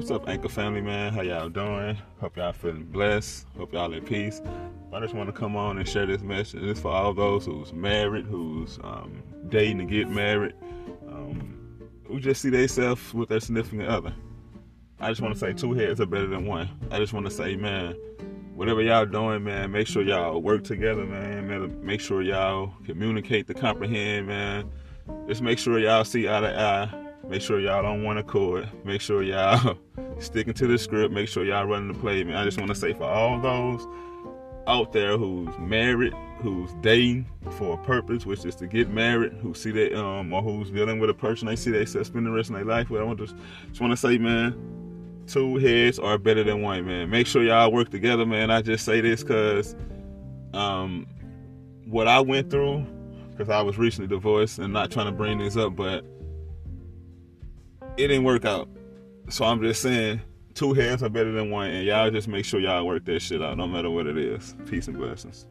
What's up, Anchor family, man? How y'all doing? Hope y'all feeling blessed. Hope y'all in peace. I just want to come on and share this message. It's for all those who's married, who's um, dating to get married, um, who just see themselves with their significant other. I just want to say two heads are better than one. I just want to say, man, whatever y'all doing, man, make sure y'all work together, man. Make sure y'all communicate to comprehend, man. Just make sure y'all see eye to eye Make sure y'all don't want to accord. Make sure y'all sticking to the script. Make sure y'all running the play, man. I just want to say for all those out there who's married, who's dating for a purpose, which is to get married, who see that um or who's dealing with a person they see they spend the rest of their life with. I want to just want to say, man, two heads are better than one, man. Make sure y'all work together, man. I just say this because um what I went through, because I was recently divorced and not trying to bring this up, but it didn't work out. So I'm just saying, two hands are better than one, and y'all just make sure y'all work that shit out, no matter what it is. Peace and blessings.